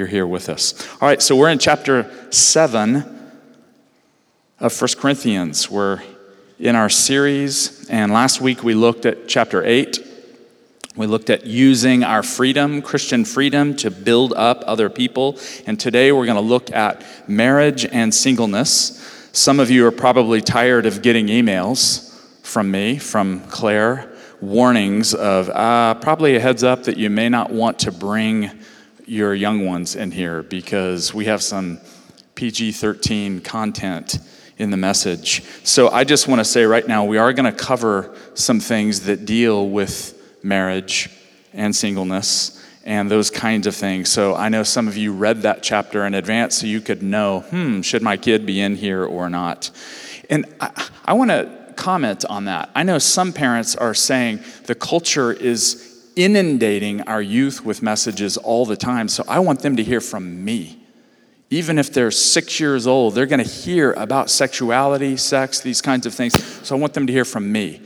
you're here with us. All right, so we're in chapter 7 of First Corinthians. We're in our series, and last week we looked at chapter 8. We looked at using our freedom, Christian freedom, to build up other people. And today we're going to look at marriage and singleness. Some of you are probably tired of getting emails from me, from Claire, warnings of uh, probably a heads up that you may not want to bring your young ones in here because we have some PG 13 content in the message. So I just want to say right now, we are going to cover some things that deal with marriage and singleness and those kinds of things. So I know some of you read that chapter in advance so you could know, hmm, should my kid be in here or not? And I, I want to comment on that. I know some parents are saying the culture is inundating our youth with messages all the time, so I want them to hear from me. Even if they're six years old, they're going to hear about sexuality, sex, these kinds of things. So I want them to hear from me.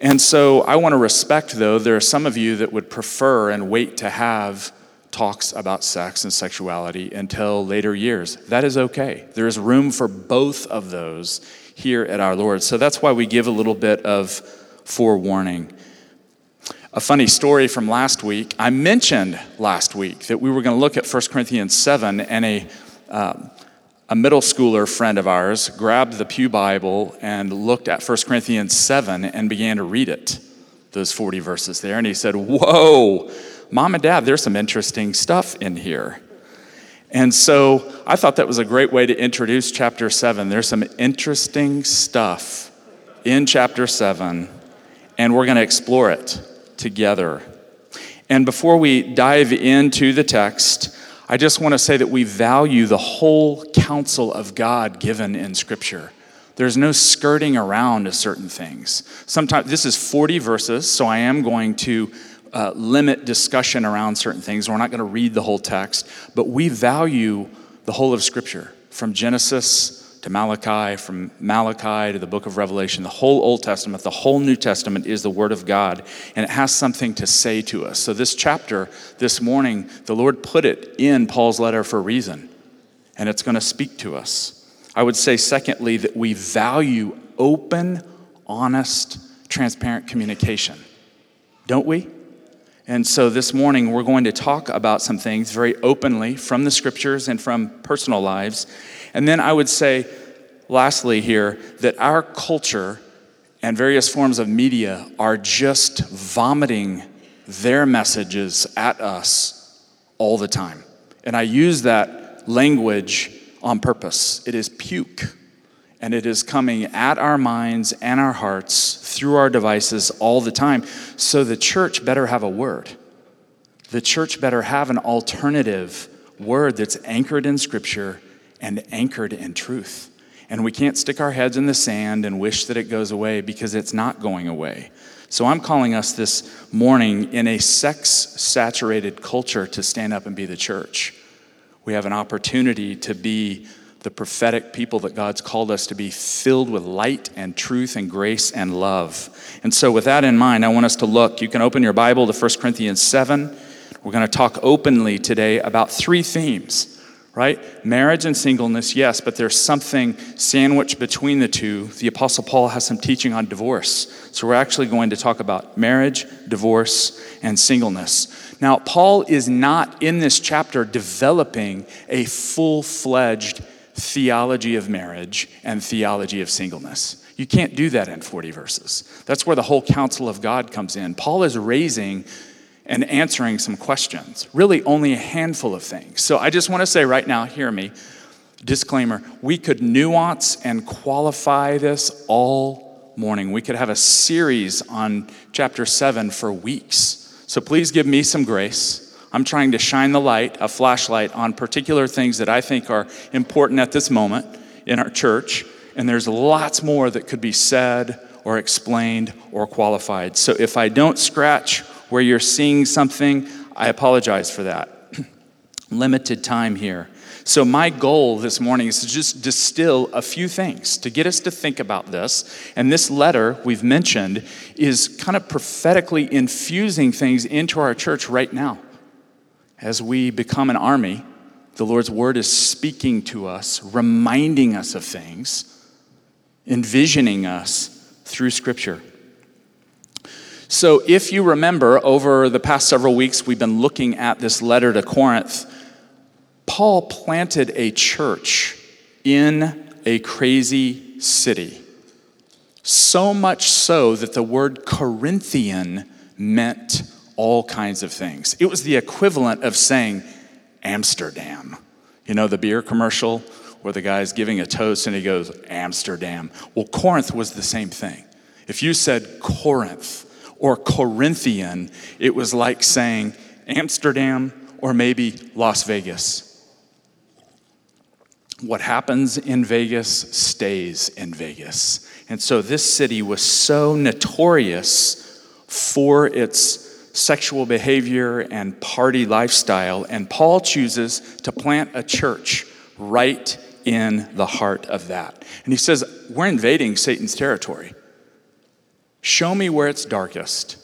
And so I want to respect, though, there are some of you that would prefer and wait to have talks about sex and sexuality until later years. That is okay. There is room for both of those here at our Lord. So that's why we give a little bit of forewarning. A funny story from last week. I mentioned last week that we were going to look at 1 Corinthians 7, and a um, a middle schooler friend of ours grabbed the Pew Bible and looked at 1 Corinthians 7 and began to read it, those 40 verses there. And he said, Whoa, mom and dad, there's some interesting stuff in here. And so I thought that was a great way to introduce chapter 7. There's some interesting stuff in chapter 7, and we're going to explore it together. And before we dive into the text, I just want to say that we value the whole counsel of God given in Scripture. There's no skirting around certain things. Sometimes this is 40 verses, so I am going to uh, limit discussion around certain things. We're not going to read the whole text, but we value the whole of Scripture from Genesis to Malachi, from Malachi to the book of Revelation, the whole Old Testament, the whole New Testament is the Word of God, and it has something to say to us. So, this chapter this morning, the Lord put it in Paul's letter for a reason, and it's going to speak to us. I would say, secondly, that we value open, honest, transparent communication, don't we? And so this morning, we're going to talk about some things very openly from the scriptures and from personal lives. And then I would say, lastly, here, that our culture and various forms of media are just vomiting their messages at us all the time. And I use that language on purpose. It is puke, and it is coming at our minds and our hearts through our devices all the time. So the church better have a word. The church better have an alternative word that's anchored in Scripture and anchored in truth. And we can't stick our heads in the sand and wish that it goes away because it's not going away. So I'm calling us this morning in a sex saturated culture to stand up and be the church. We have an opportunity to be the prophetic people that God's called us to be, filled with light and truth and grace and love. And so, with that in mind, I want us to look. You can open your Bible to 1 Corinthians 7. We're going to talk openly today about three themes right? Marriage and singleness, yes, but there's something sandwiched between the two. The Apostle Paul has some teaching on divorce. So we're actually going to talk about marriage, divorce, and singleness. Now, Paul is not in this chapter developing a full fledged theology of marriage and theology of singleness. You can't do that in 40 verses. That's where the whole counsel of God comes in. Paul is raising and answering some questions. Really, only a handful of things. So I just want to say right now, hear me. Disclaimer we could nuance and qualify this all morning. We could have a series on chapter 7 for weeks. So please give me some grace. I'm trying to shine the light, a flashlight, on particular things that I think are important at this moment in our church. And there's lots more that could be said or explained or qualified. So if I don't scratch where you're seeing something, I apologize for that. Limited time here. So, my goal this morning is to just distill a few things to get us to think about this. And this letter we've mentioned is kind of prophetically infusing things into our church right now. As we become an army The Lord's word is speaking to us, reminding us of things, envisioning us through Scripture. So, if you remember, over the past several weeks, we've been looking at this letter to Corinth. Paul planted a church in a crazy city. So much so that the word Corinthian meant all kinds of things. It was the equivalent of saying Amsterdam. You know, the beer commercial where the guy's giving a toast and he goes, Amsterdam. Well, Corinth was the same thing. If you said Corinth or Corinthian, it was like saying Amsterdam or maybe Las Vegas. What happens in Vegas stays in Vegas. And so this city was so notorious for its sexual behavior and party lifestyle, and Paul chooses to plant a church right in the heart of that. And he says, We're invading Satan's territory. Show me where it's darkest.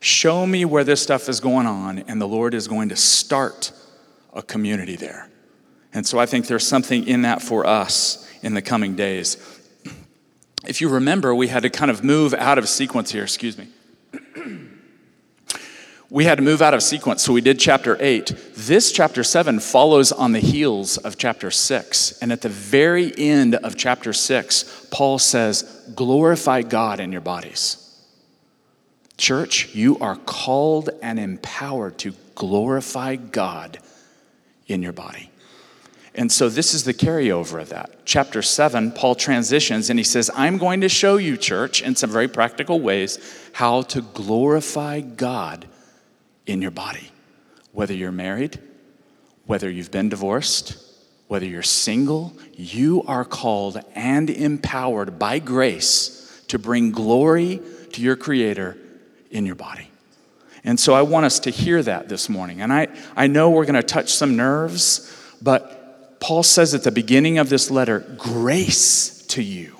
Show me where this stuff is going on, and the Lord is going to start a community there. And so I think there's something in that for us in the coming days. If you remember, we had to kind of move out of sequence here, excuse me we had to move out of sequence, so we did chapter 8. This chapter 7 follows on the heels of chapter 6. And at the very end of chapter 6, Paul says, Glorify God in your bodies. Church, you are called and empowered to glorify God in your body. And so this is the carryover of that. Chapter 7, Paul transitions and he says, I'm going to show you, church, in some very practical ways, how to glorify God in your body. Whether you're married, whether you've been divorced, whether you're single, you are called and empowered by grace to bring glory to your Creator in your body. And so I want us to hear that this morning. And I, I know we're going to touch some nerves, but Paul says at the beginning of this letter grace to you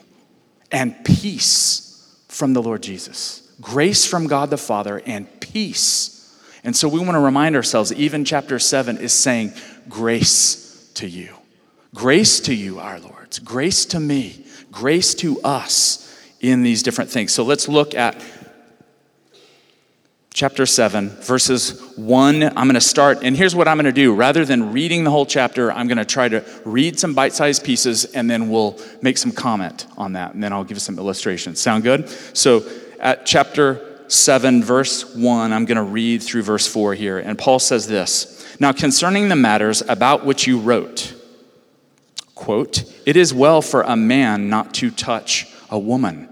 and peace from the Lord Jesus. Grace from God the Father and peace and so we want to remind ourselves, even chapter 7 is saying, Grace to you. Grace to you, our Lords. Grace to me. Grace to us in these different things. So let's look at chapter 7, verses 1. I'm going to start, and here's what I'm going to do. Rather than reading the whole chapter, I'm going to try to read some bite sized pieces, and then we'll make some comment on that, and then I'll give some illustrations. Sound good? So at chapter 7, verse 1, I'm going to read through verse 4 here. And Paul says this Now, concerning the matters about which you wrote, quote, it is well for a man not to touch a woman.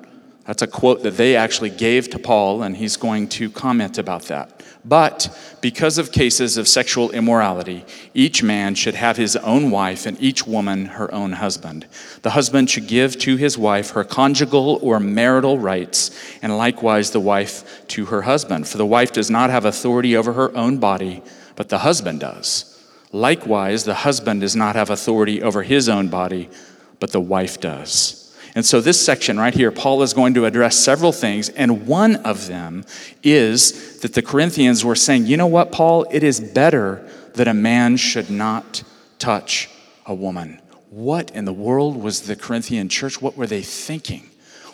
That's a quote that they actually gave to Paul, and he's going to comment about that. But because of cases of sexual immorality, each man should have his own wife and each woman her own husband. The husband should give to his wife her conjugal or marital rights, and likewise the wife to her husband. For the wife does not have authority over her own body, but the husband does. Likewise, the husband does not have authority over his own body, but the wife does. And so, this section right here, Paul is going to address several things, and one of them is that the Corinthians were saying, you know what, Paul, it is better that a man should not touch a woman. What in the world was the Corinthian church? What were they thinking?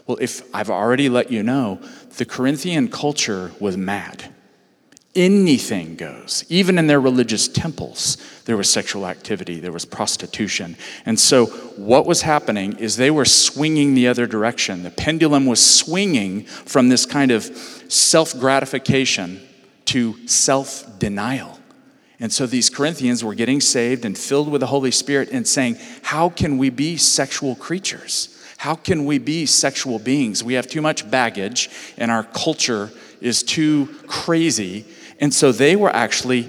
Well, if I've already let you know, the Corinthian culture was mad anything goes. Even in their religious temples, there was sexual activity, there was prostitution. And so, what was happening is they were swinging the other direction. The pendulum was swinging from this kind of self gratification to self denial. And so these Corinthians were getting saved and filled with the Holy Spirit and saying, How can we be sexual creatures? How can we be sexual beings? We have too much baggage and our culture is too crazy and so they were actually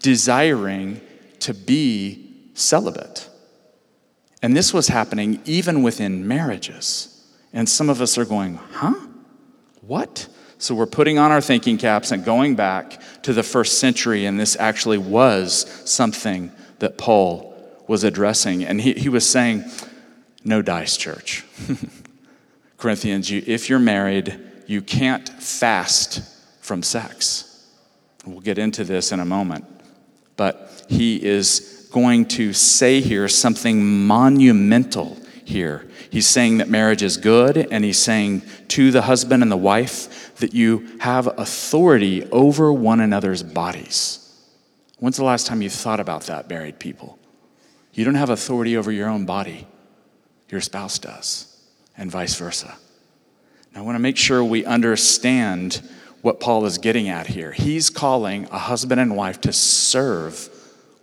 desiring to be celibate. And this was happening even within marriages. And some of us are going, huh? What? So we're putting on our thinking caps and going back to the first century, and this actually was something that Paul was addressing. And he, he was saying, no dice, church. Corinthians, you, if you're married, you can't fast from sex. We'll get into this in a moment. But he is going to say here something monumental here. He's saying that marriage is good, and he's saying to the husband and the wife that you have authority over one another's bodies. When's the last time you thought about that, married people? You don't have authority over your own body, your spouse does, and vice versa. Now, I want to make sure we understand what Paul is getting at here. He's calling a husband and wife to serve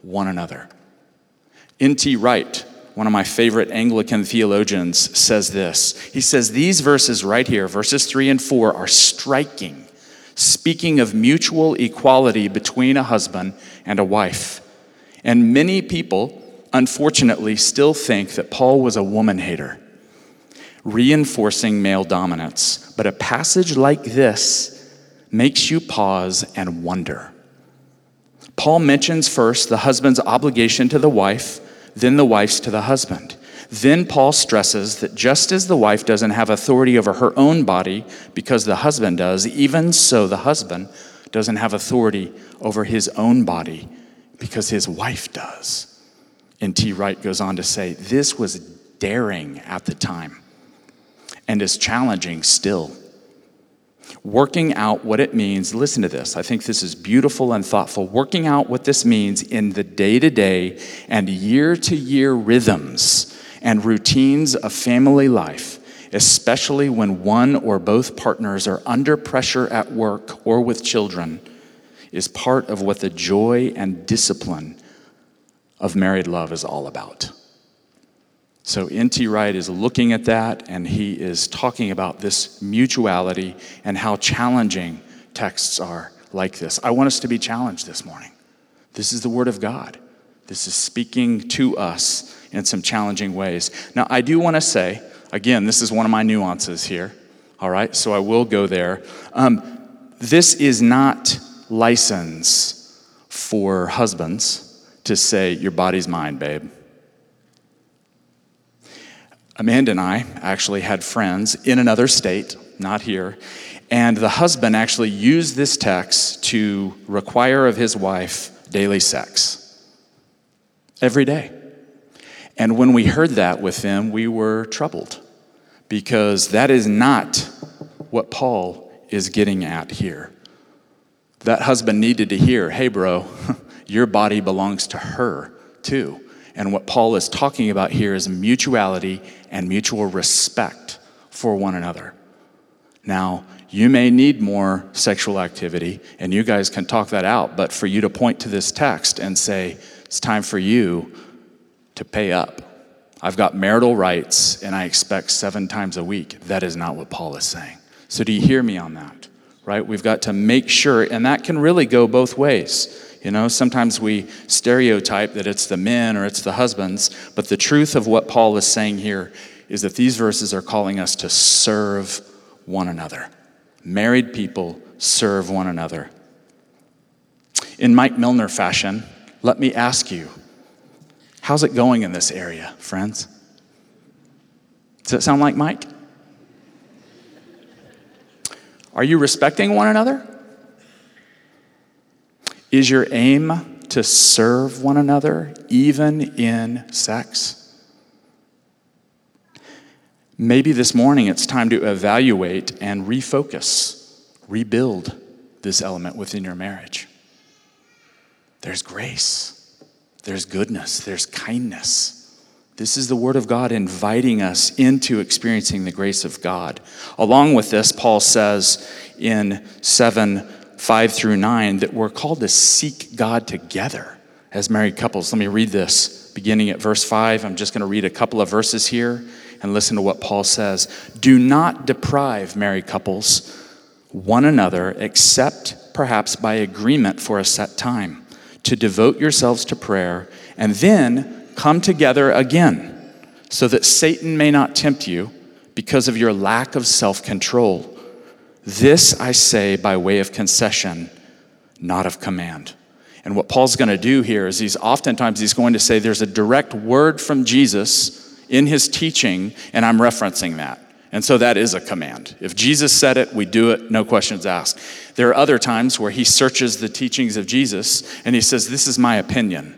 one another. N.T. Wright, one of my favorite Anglican theologians, says this. He says, These verses right here, verses three and four, are striking, speaking of mutual equality between a husband and a wife. And many people, unfortunately, still think that Paul was a woman hater, reinforcing male dominance. But a passage like this makes you pause and wonder. Paul mentions first the husband's obligation to the wife, then the wife's to the husband. Then Paul stresses that just as the wife doesn't have authority over her own body because the husband does, even so the husband doesn't have authority over his own body because his wife does. N.T. Wright goes on to say, this was daring at the time and is challenging still working out what it means. Listen to this. I think this is beautiful and thoughtful. Working out what this means in the day to day and year to year rhythms and routines of family life, especially when one or both partners are under pressure at work or with children, is part of what the joy and discipline of married love is all about. So N.T. Wright is looking at that and he is talking about this mutuality and how challenging texts are like this. I want us to be challenged this morning. This is the Word of God. This is speaking to us in some challenging ways. Now, I do want to say, again, this is one of my nuances here, all right? So I will go there. Um, this is not license for husbands to say, Your body's mine, babe. Amanda and I actually had friends in another state, not here, and the husband actually used this text to require of his wife daily sex every day. And when we heard that with them, we were troubled because that is not what Paul is getting at here. That husband needed to hear, hey, bro, your body belongs to her too. And what Paul is talking about here is mutuality and mutual respect for one another. Now, you may need more sexual activity, and you guys can talk that out, but for you to point to this text and say, it's time for you to pay up. I've got marital rights, and I expect seven times a week. That is not what Paul is saying. So, do you hear me on that? Right? We've got to make sure, and that can really go both ways. You know, sometimes we stereotype that it's the men or it's the husbands, but the truth of what Paul is saying here is that these verses are calling us to serve one another. Married people serve one another. In Mike Milner fashion, let me ask you how's it going in this area, friends? Does that sound like Mike? Are you respecting one another? Is your aim to serve one another, even in sex? Maybe this morning it's time to evaluate and refocus, rebuild this element within your marriage. There's grace, there's goodness, there's kindness. This is the Word of God inviting us into experiencing the grace of God. Along with this, Paul says in 7 5 through 9 that we're called to seek God together as married couples. Let me read this beginning at verse 5. I'm just going to read a couple of verses here and listen to what Paul says. Do not deprive married couples one another except perhaps by agreement for a set time to devote yourselves to prayer and then come together again so that Satan may not tempt you because of your lack of self control. This I say by way of concession, not of command. And what Paul's going to do here is he's oftentimes he's going to say there's a direct word from Jesus in his teaching, and I'm referencing that. And so that is a command. If Jesus said it, we do it, no questions asked. There are other times where he searches the teachings of Jesus and he says, This is my opinion.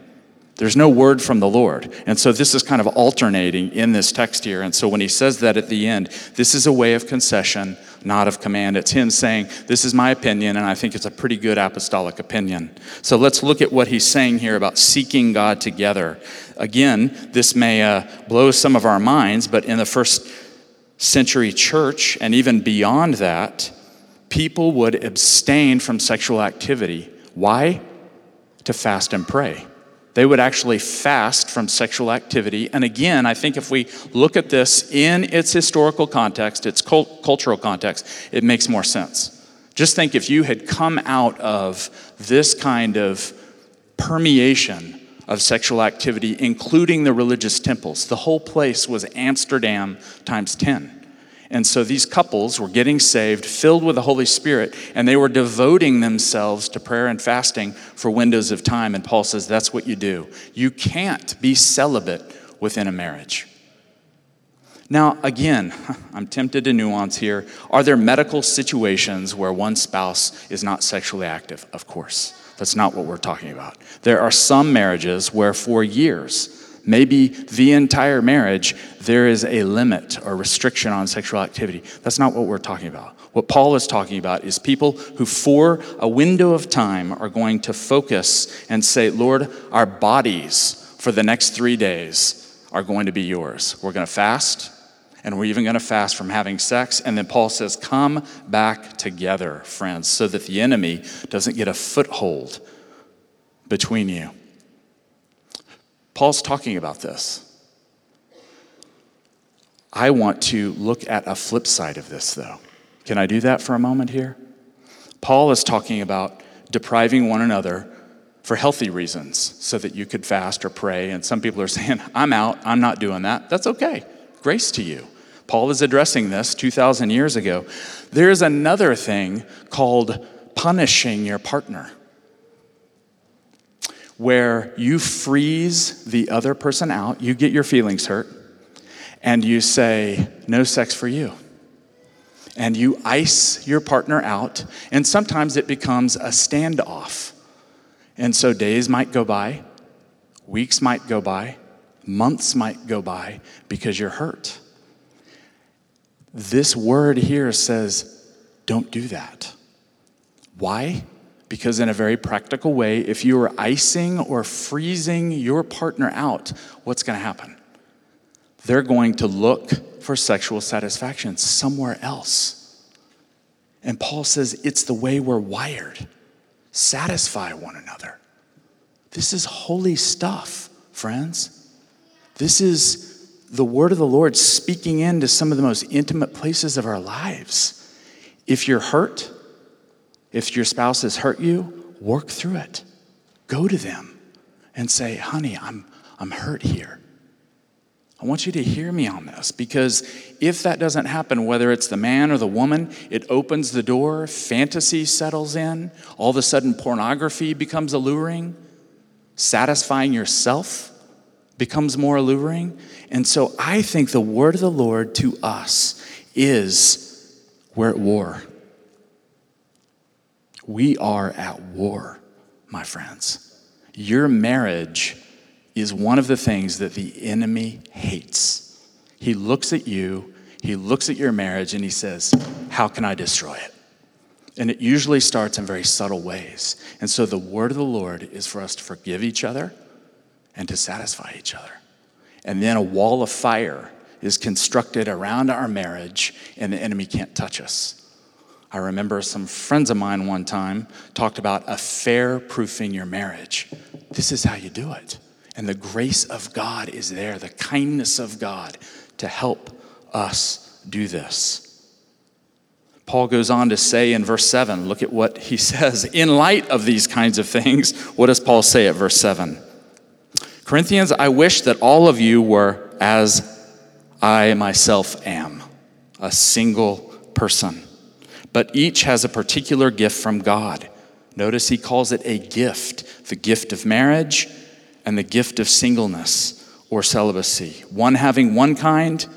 There's no word from the Lord. And so this is kind of alternating in this text here. And so when he says that at the end, this is a way of concession, not of command. It's him saying, This is my opinion, and I think it's a pretty good apostolic opinion. So let's look at what he's saying here about seeking God together. Again, this may uh, blow some of our minds, but in the first century church and even beyond that, people would abstain from sexual activity. Why? To fast and pray. They would actually fast from sexual activity. And again, I think if we look at this in its historical context, its cult- cultural context, it makes more sense. Just think if you had come out of this kind of permeation of sexual activity, including the religious temples, the whole place was Amsterdam times 10. And so these couples were getting saved, filled with the Holy Spirit, and they were devoting themselves to prayer and fasting for windows of time. And Paul says that's what you do. You can't be celibate within a marriage. Now, again, I'm tempted to nuance here. Are there medical situations where one spouse is not sexually active? Of course. That's not what we're talking about. There are some marriages where for years, maybe the entire marriage, there is a limit or restriction on sexual activity. That's not what we're talking about. What Paul is talking about is people who, for a window of time, are going to focus and say, Lord, our bodies for the next three days are going to be yours. We're going to fast, and we're even going to fast from having sex. And then Paul says, Come back together, friends, so that the enemy doesn't get a foothold between you. Paul's talking about this. I want to look at a flip side of this, though. Can I do that for a moment here? Paul is talking about depriving one another for healthy reasons so that you could fast or pray. And some people are saying, I'm out, I'm not doing that. That's okay. Grace to you. Paul is addressing this 2,000 years ago. There's another thing called punishing your partner where you freeze the other person out, you get your feelings hurt, and you say, No sex for you. And you ice your partner out, and sometimes it becomes a standoff. And so days might go by, weeks might go by, months might go by because you're hurt. This word here says, Don't do that. Why? Because, in a very practical way, if you are icing or freezing your partner out, what's going to happen? They're going to look for sexual satisfaction somewhere else. And Paul says it's the way we're wired satisfy one another. This is holy stuff, friends. This is the word of the Lord speaking into some of the most intimate places of our lives. If you're hurt, if your spouse has hurt you, work through it. Go to them and say, honey, I'm, I'm hurt here. I want you to hear me on this because if that doesn't happen, whether it's the man or the woman, it opens the door, fantasy settles in, all of a sudden pornography becomes alluring, satisfying yourself becomes more alluring. And so I think the word of the Lord to us is we're at war. We are at war, my friends. Your marriage is one of the things that the enemy hates. He looks at you, he looks at your marriage, and he says, How can I destroy it? And it usually starts in very subtle ways. And so the word of the Lord is for us to forgive each other and to satisfy each other. And then a wall of fire is constructed around our marriage, and the enemy can't touch us. I remember some friends of mine one time talked about a affair proofing your marriage. This is how you do it. And the grace of God is there, the kindness of God to help us do this. Paul goes on to say in verse 7, look at what he says. In light of these kinds of things, what does Paul say at verse 7? Corinthians, I wish that all of you were as I myself am, a single person but each has a particular gift from God. Notice he calls it a gift the gift of marriage and the gift of singleness or celibacy. One having one kind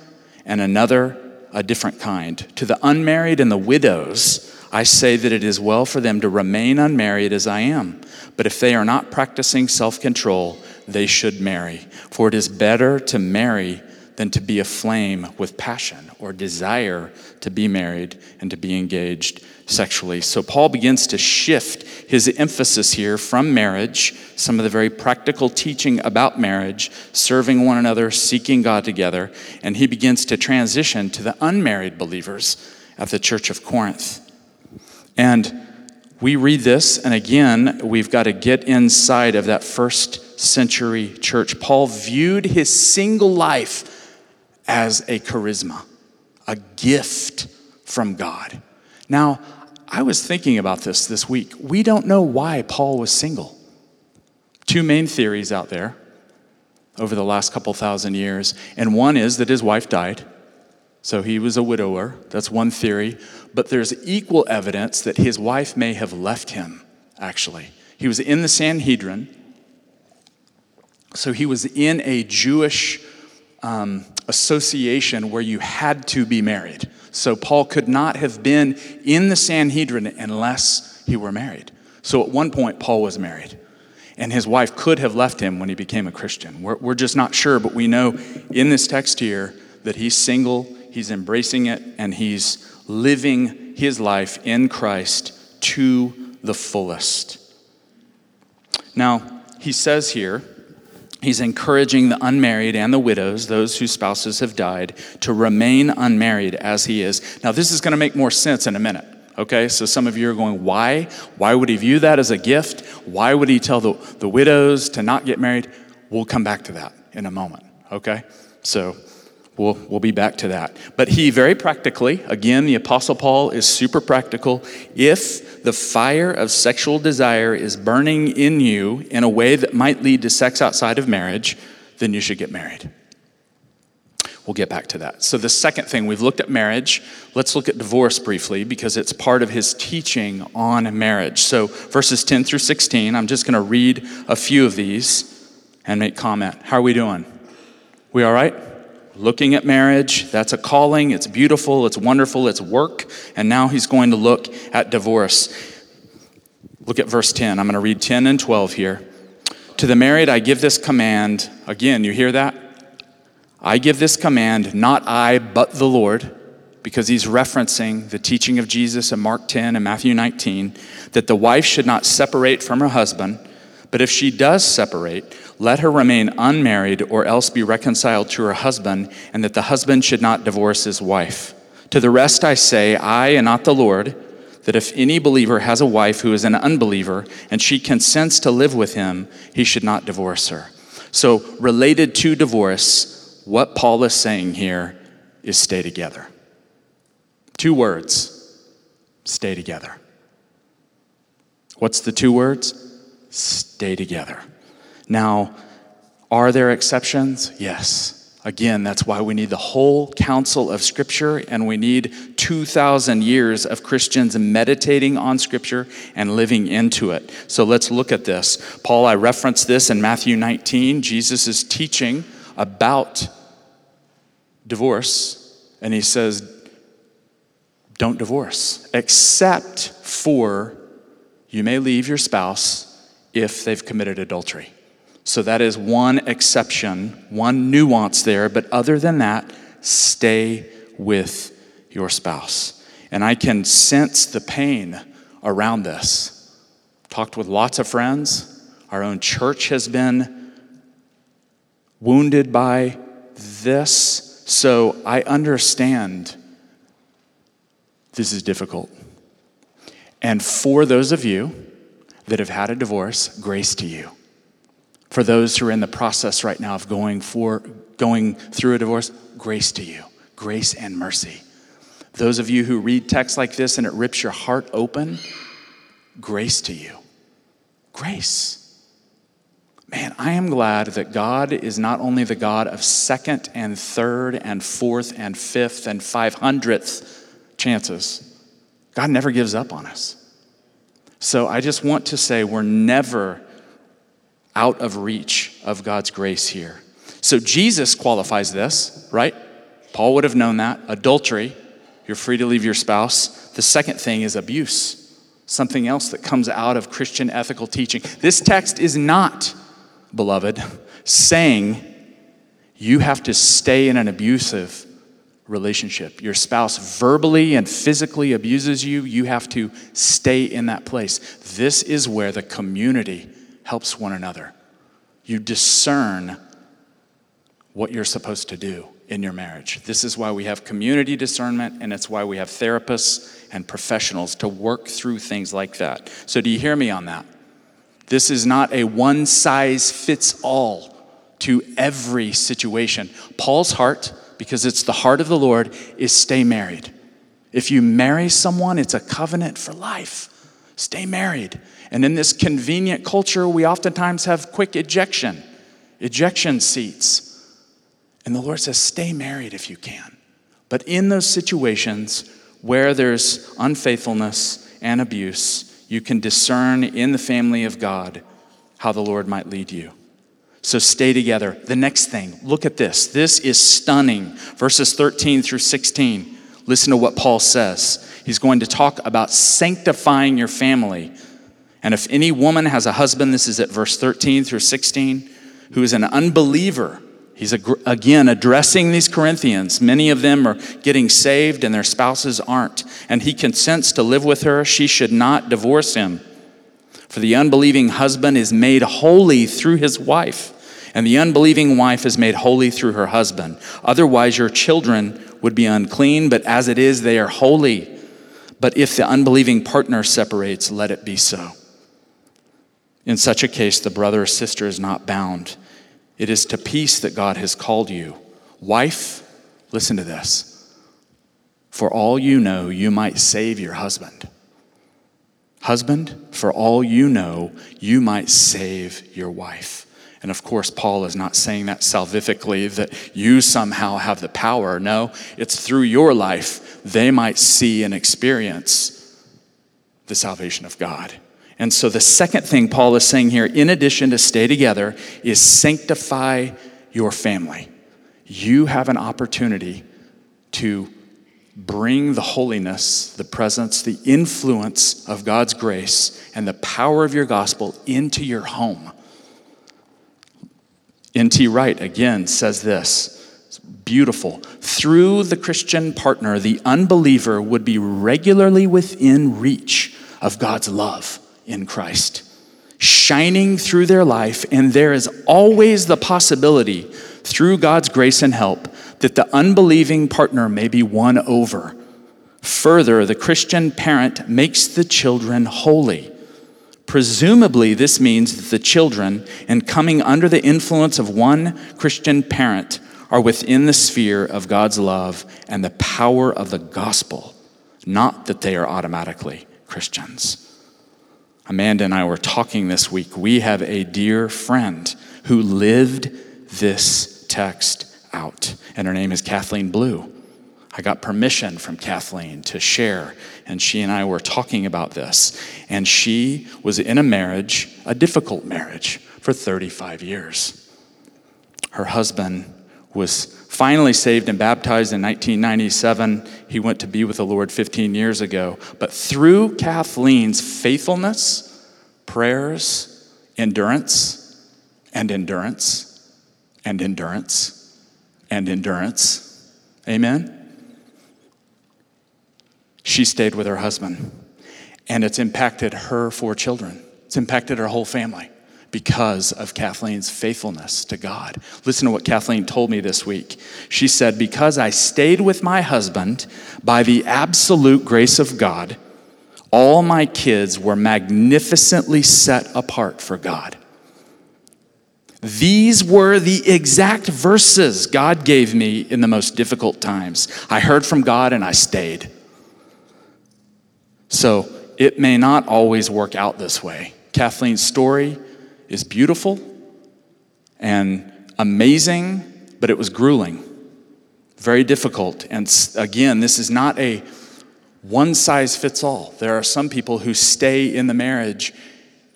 and another a different kind. To the unmarried and the widows, I say that it is well for them to remain unmarried as I am. But if they are not practicing self control, they should marry. For it is better to marry than to be aflame with passion or desire to be married and to be engaged sexually. So Paul begins to shift his emphasis here from marriage, some of the very practical teaching about marriage, serving one another, seeking God together, and he begins to transition to the unmarried believers at the church of Corinth. And we read this, and again, we've got to get inside of that first century church. Paul viewed his single life as a charisma, a gift from God. Now, I was thinking about this this week. We don't know why Paul was single. Two main theories out there over the last couple thousand years, and one is that his wife died. So he was a widower. That's one theory. But there's equal evidence that his wife may have left him, actually. He was in the Sanhedrin. So he was in a Jewish um, association where you had to be married. So Paul could not have been in the Sanhedrin unless he were married. So at one point, Paul was married. And his wife could have left him when he became a Christian. We're, we're just not sure, but we know in this text here that he's single, he's embracing it, and he's living his life in Christ to the fullest. Now, he says here, He's encouraging the unmarried and the widows, those whose spouses have died, to remain unmarried as he is. Now, this is going to make more sense in a minute. Okay, so some of you are going, why? Why would he view that as a gift? Why would he tell the, the widows to not get married? We'll come back to that in a moment. Okay, so We'll, we'll be back to that. But he very practically, again, the Apostle Paul is super practical. If the fire of sexual desire is burning in you in a way that might lead to sex outside of marriage, then you should get married. We'll get back to that. So, the second thing, we've looked at marriage. Let's look at divorce briefly because it's part of his teaching on marriage. So, verses 10 through 16, I'm just going to read a few of these and make comment. How are we doing? We all right? Looking at marriage. That's a calling. It's beautiful. It's wonderful. It's work. And now he's going to look at divorce. Look at verse 10. I'm going to read 10 and 12 here. To the married, I give this command. Again, you hear that? I give this command, not I, but the Lord, because he's referencing the teaching of Jesus in Mark 10 and Matthew 19, that the wife should not separate from her husband, but if she does separate, let her remain unmarried or else be reconciled to her husband, and that the husband should not divorce his wife. To the rest I say, I and not the Lord, that if any believer has a wife who is an unbeliever and she consents to live with him, he should not divorce her. So, related to divorce, what Paul is saying here is stay together. Two words stay together. What's the two words? Stay together. Now, are there exceptions? Yes. Again, that's why we need the whole counsel of Scripture, and we need 2,000 years of Christians meditating on Scripture and living into it. So let's look at this. Paul, I referenced this in Matthew 19. Jesus is teaching about divorce, and he says, Don't divorce, except for you may leave your spouse if they've committed adultery. So that is one exception, one nuance there, but other than that, stay with your spouse. And I can sense the pain around this. Talked with lots of friends. Our own church has been wounded by this. So I understand this is difficult. And for those of you that have had a divorce, grace to you for those who are in the process right now of going for going through a divorce grace to you grace and mercy. Those of you who read texts like this and it rips your heart open grace to you. Grace. Man i am glad that god is not only the god of second and third and fourth and fifth and five hundredth chances god never gives up on us. So i just want to say we're never out of reach of God's grace here. So Jesus qualifies this, right? Paul would have known that. Adultery, you're free to leave your spouse. The second thing is abuse, something else that comes out of Christian ethical teaching. This text is not beloved, saying you have to stay in an abusive relationship. Your spouse verbally and physically abuses you, you have to stay in that place. This is where the community helps one another. You discern what you're supposed to do in your marriage. This is why we have community discernment, and it's why we have therapists and professionals to work through things like that. So, do you hear me on that? This is not a one size fits all to every situation. Paul's heart, because it's the heart of the Lord, is stay married. If you marry someone, it's a covenant for life. Stay married. And in this convenient culture, we oftentimes have quick ejection, ejection seats. And the Lord says, stay married if you can. But in those situations where there's unfaithfulness and abuse, you can discern in the family of God how the Lord might lead you. So stay together. The next thing, look at this. This is stunning. Verses 13 through 16. Listen to what Paul says. He's going to talk about sanctifying your family. And if any woman has a husband, this is at verse 13 through 16, who is an unbeliever, he's again addressing these Corinthians. Many of them are getting saved and their spouses aren't. And he consents to live with her. She should not divorce him. For the unbelieving husband is made holy through his wife, and the unbelieving wife is made holy through her husband. Otherwise, your children would be unclean, but as it is, they are holy. But if the unbelieving partner separates, let it be so. In such a case, the brother or sister is not bound. It is to peace that God has called you. Wife, listen to this. For all you know, you might save your husband. Husband, for all you know, you might save your wife. And of course, Paul is not saying that salvifically, that you somehow have the power. No, it's through your life they might see and experience the salvation of God. And so, the second thing Paul is saying here, in addition to stay together, is sanctify your family. You have an opportunity to bring the holiness, the presence, the influence of God's grace, and the power of your gospel into your home. N.T. Wright again says this beautiful. Through the Christian partner, the unbeliever would be regularly within reach of God's love in Christ, shining through their life, and there is always the possibility, through God's grace and help, that the unbelieving partner may be won over. Further, the Christian parent makes the children holy. Presumably, this means that the children, in coming under the influence of one Christian parent, are within the sphere of God's love and the power of the gospel, not that they are automatically Christians. Amanda and I were talking this week. We have a dear friend who lived this text out, and her name is Kathleen Blue. I got permission from Kathleen to share, and she and I were talking about this. And she was in a marriage, a difficult marriage, for 35 years. Her husband was finally saved and baptized in 1997. He went to be with the Lord 15 years ago. But through Kathleen's faithfulness, prayers, endurance, and endurance, and endurance, and endurance, amen? She stayed with her husband. And it's impacted her four children, it's impacted her whole family because of Kathleen's faithfulness to God. Listen to what Kathleen told me this week. She said, Because I stayed with my husband by the absolute grace of God, all my kids were magnificently set apart for God. These were the exact verses God gave me in the most difficult times. I heard from God and I stayed. So it may not always work out this way. Kathleen's story is beautiful and amazing, but it was grueling, very difficult. And again, this is not a one size fits all. There are some people who stay in the marriage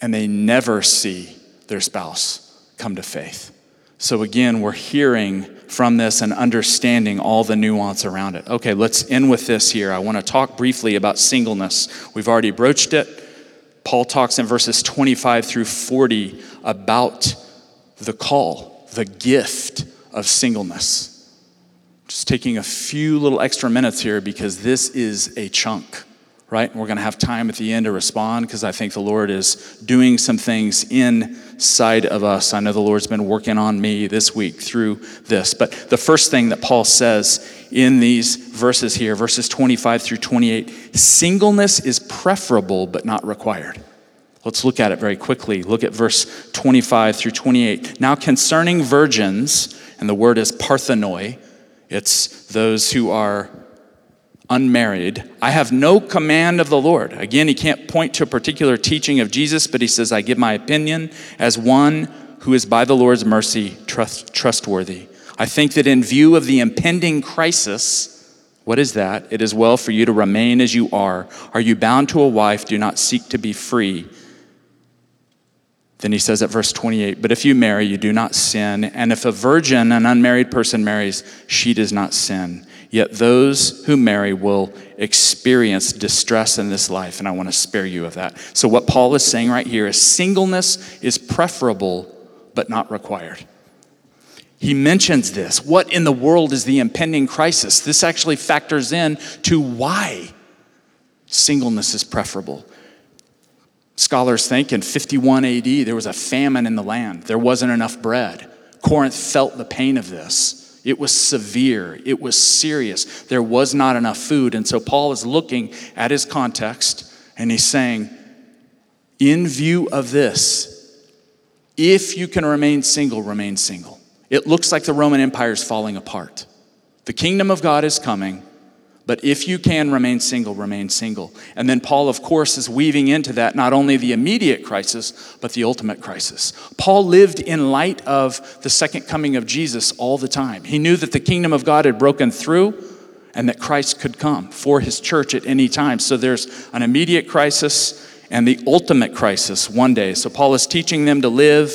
and they never see their spouse come to faith. So again, we're hearing from this and understanding all the nuance around it. Okay, let's end with this here. I want to talk briefly about singleness. We've already broached it. Paul talks in verses 25 through 40 about the call, the gift of singleness. Just taking a few little extra minutes here because this is a chunk, right? We're going to have time at the end to respond because I think the Lord is doing some things inside of us. I know the Lord's been working on me this week through this. But the first thing that Paul says in these verses here, verses 25 through 28, singleness is preferable but not required. Let's look at it very quickly. Look at verse 25 through 28. Now, concerning virgins, and the word is parthenoi, it's those who are unmarried. I have no command of the Lord. Again, he can't point to a particular teaching of Jesus, but he says, I give my opinion as one who is by the Lord's mercy trust, trustworthy. I think that in view of the impending crisis, what is that? It is well for you to remain as you are. Are you bound to a wife? Do not seek to be free. Then he says at verse 28 But if you marry, you do not sin. And if a virgin, an unmarried person, marries, she does not sin. Yet those who marry will experience distress in this life, and I want to spare you of that. So, what Paul is saying right here is singleness is preferable, but not required. He mentions this. What in the world is the impending crisis? This actually factors in to why singleness is preferable. Scholars think in 51 AD, there was a famine in the land. There wasn't enough bread. Corinth felt the pain of this. It was severe, it was serious. There was not enough food. And so Paul is looking at his context and he's saying, in view of this, if you can remain single, remain single. It looks like the Roman Empire is falling apart. The kingdom of God is coming. But if you can remain single, remain single. And then Paul, of course, is weaving into that not only the immediate crisis, but the ultimate crisis. Paul lived in light of the second coming of Jesus all the time. He knew that the kingdom of God had broken through and that Christ could come for his church at any time. So there's an immediate crisis and the ultimate crisis one day. So Paul is teaching them to live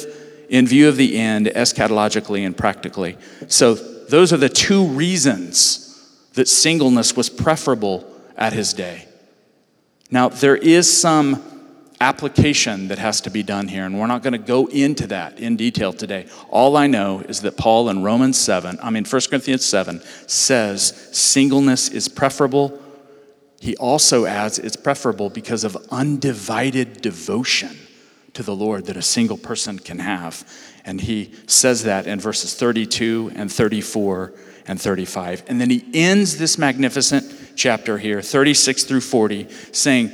in view of the end eschatologically and practically. So those are the two reasons that singleness was preferable at his day. Now, there is some application that has to be done here, and we're not going to go into that in detail today. All I know is that Paul in Romans 7, I mean 1 Corinthians 7, says singleness is preferable. He also adds it's preferable because of undivided devotion to the Lord that a single person can have. And he says that in verses 32 and 34 and 35. And then he ends this magnificent chapter here, 36 through 40, saying,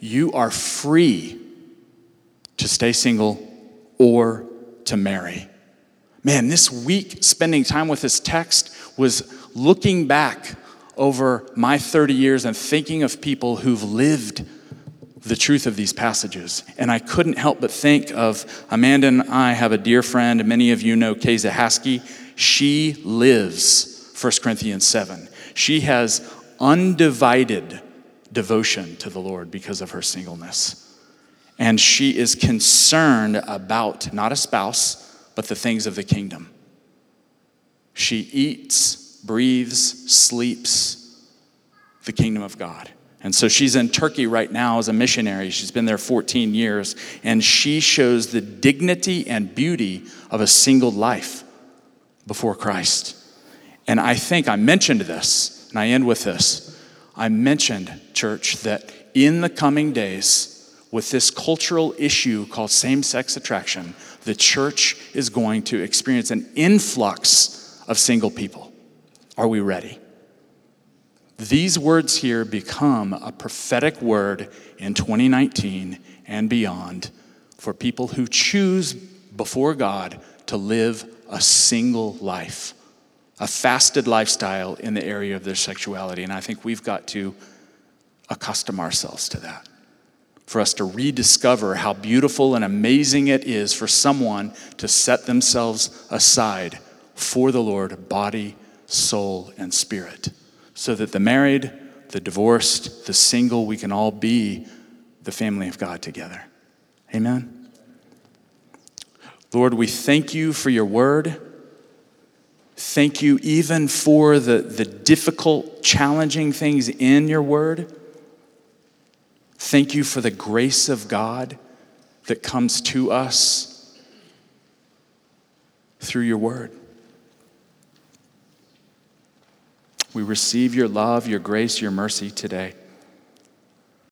You are free to stay single or to marry. Man, this week spending time with this text was looking back over my 30 years and thinking of people who've lived the truth of these passages. And I couldn't help but think of Amanda and I have a dear friend, and many of you know Kay Zahaski. She lives 1 Corinthians 7. She has undivided devotion to the Lord because of her singleness. And she is concerned about not a spouse, but the things of the kingdom. She eats, breathes, sleeps the kingdom of God. And so she's in Turkey right now as a missionary. She's been there 14 years, and she shows the dignity and beauty of a single life before Christ. And I think I mentioned this, and I end with this. I mentioned, church, that in the coming days, with this cultural issue called same sex attraction, the church is going to experience an influx of single people. Are we ready? These words here become a prophetic word in 2019 and beyond for people who choose before God to live a single life a fasted lifestyle in the area of their sexuality. And I think we've got to accustom ourselves to that. For us to rediscover how beautiful and amazing it is for someone to set themselves aside for the Lord, body, soul, and spirit, so that the married, the divorced, the single, we can all be the family of God together. Amen. Lord, we thank you for your word. Thank you even for the, the difficult, challenging things in your word. Thank you for the grace of God that comes to us. through your word. We receive your love, your grace, your mercy today.